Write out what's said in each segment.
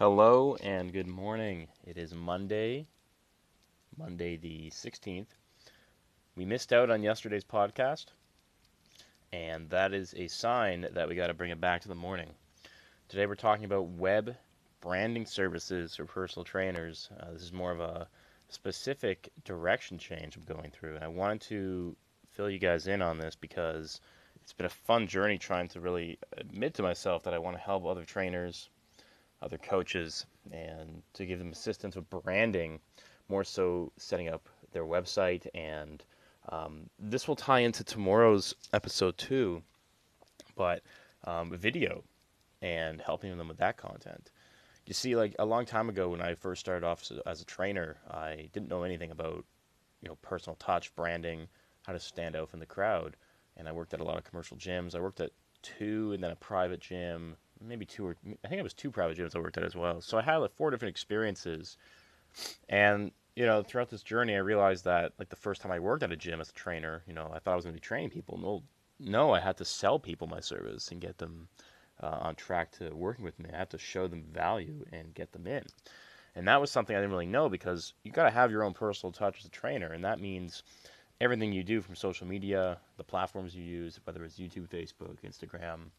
Hello and good morning. It is Monday, Monday the 16th. We missed out on yesterday's podcast, and that is a sign that we got to bring it back to the morning. Today we're talking about web branding services for personal trainers. Uh, this is more of a specific direction change I'm going through, and I wanted to fill you guys in on this because it's been a fun journey trying to really admit to myself that I want to help other trainers other coaches and to give them assistance with branding, more so setting up their website. And um, this will tie into tomorrow's episode too, but um, video and helping them with that content. You see, like a long time ago when I first started off as a trainer, I didn't know anything about, you know, personal touch, branding, how to stand out from the crowd. And I worked at a lot of commercial gyms. I worked at two and then a private gym, maybe two or I think it was two private gyms I worked at as well. So I had like four different experiences, and you know throughout this journey I realized that like the first time I worked at a gym as a trainer, you know I thought I was going to be training people. No, no, I had to sell people my service and get them uh, on track to working with me. I had to show them value and get them in. And that was something I didn't really know because you got to have your own personal touch as a trainer, and that means everything you do from social media, the platforms you use, whether it's YouTube, Facebook, Instagram,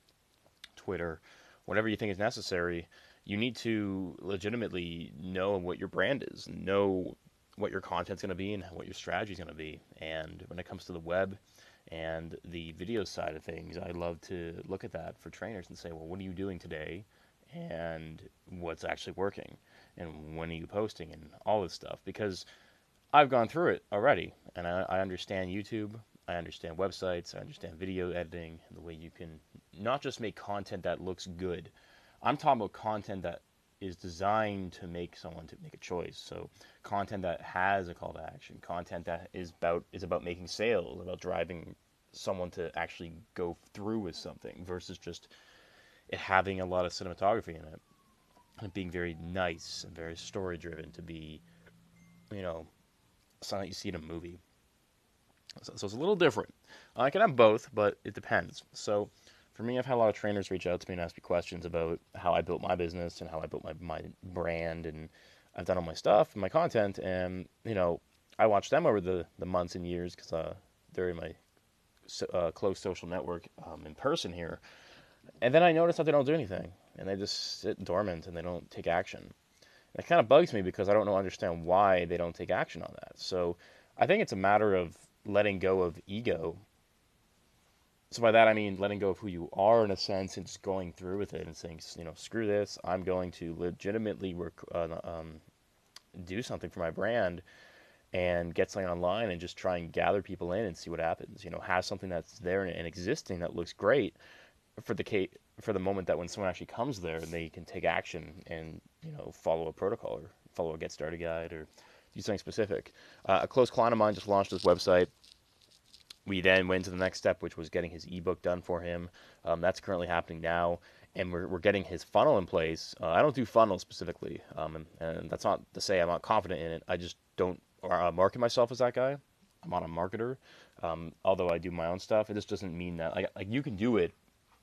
Twitter, whatever you think is necessary, you need to legitimately know what your brand is, know what your content's going to be and what your strategy is going to be. And when it comes to the web and the video side of things, I love to look at that for trainers and say, well, what are you doing today? And what's actually working? And when are you posting? And all this stuff. Because I've gone through it already. And I, I understand YouTube. I understand websites. I understand video editing the way you can not just make content that looks good. I'm talking about content that is designed to make someone to make a choice. So content that has a call to action, content that is about is about making sales, about driving someone to actually go through with something versus just it having a lot of cinematography in it and being very nice and very story driven to be you know something you see in a movie. So, so it's a little different. I can have both, but it depends. So for me, I've had a lot of trainers reach out to me and ask me questions about how I built my business and how I built my, my brand and I've done all my stuff and my content. And, you know, I watch them over the, the months and years because uh, they're in my uh, close social network um, in person here. And then I notice that they don't do anything and they just sit dormant and they don't take action. And it kind of bugs me because I don't know understand why they don't take action on that. So I think it's a matter of letting go of ego so by that I mean letting go of who you are in a sense and just going through with it and saying, you know, screw this. I'm going to legitimately work, uh, um, do something for my brand and get something online and just try and gather people in and see what happens. You know, have something that's there and, and existing that looks great for the case, for the moment that when someone actually comes there and they can take action and you know follow a protocol or follow a get started guide or do something specific. Uh, a close client of mine just launched his website we then went to the next step, which was getting his ebook done for him. Um, that's currently happening now, and we're, we're getting his funnel in place. Uh, I don't do funnels specifically, um, and, and, that's not to say I'm not confident in it. I just don't uh, market myself as that guy. I'm not a marketer, um, although I do my own stuff. It just doesn't mean that like like you can do it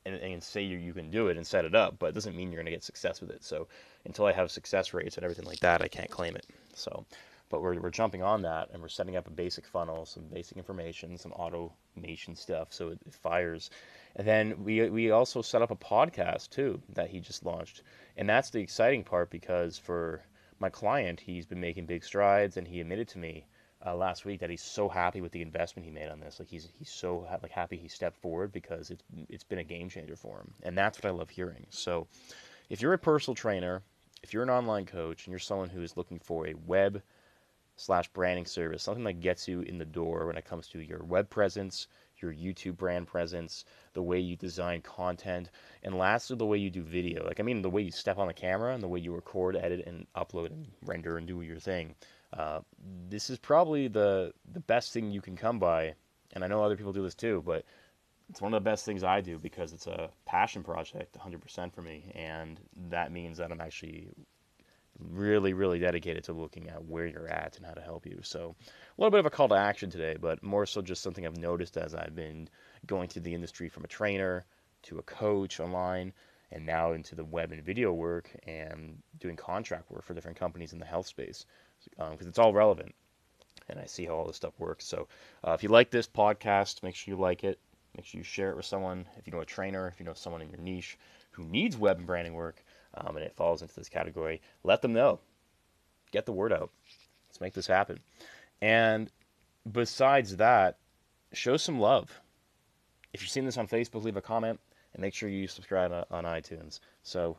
and, and say you, you can do it and set it up, but it doesn't mean you're going to get success with it. So until I have success rates and everything like that, I can't claim it. So but we're, we're jumping on that and we're setting up a basic funnel, some basic information, some automation stuff so it, it fires. And then we, we also set up a podcast too that he just launched. And that's the exciting part because for my client, he's been making big strides and he admitted to me uh, last week that he's so happy with the investment he made on this. Like he's he's so ha- like happy he stepped forward because it's it's been a game changer for him, and that's what I love hearing. So, if you're a personal trainer, if you're an online coach, and you're someone who is looking for a web slash branding service, something that gets you in the door when it comes to your web presence, your YouTube brand presence, the way you design content, and lastly, the way you do video. Like, I mean, the way you step on the camera and the way you record, edit, and upload and render and do your thing. Uh, this is probably the the best thing you can come by, and I know other people do this too, but it's one of the best things I do because it's a passion project, 100% for me, and that means that I'm actually really, really dedicated to looking at where you're at and how to help you. So, a little bit of a call to action today, but more so just something I've noticed as I've been going through the industry from a trainer to a coach online and now into the web and video work and doing contract work for different companies in the health space because um, it's all relevant and I see how all this stuff works. So uh, if you like this podcast, make sure you like it. Make sure you share it with someone. If you know a trainer, if you know someone in your niche who needs web and branding work um, and it falls into this category, let them know. Get the word out. Let's make this happen. And besides that, show some love. If you've seen this on Facebook, leave a comment and make sure you subscribe on iTunes. So,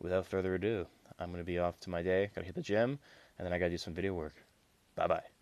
without further ado, I'm going to be off to my day. Got to hit the gym, and then I got to do some video work. Bye bye.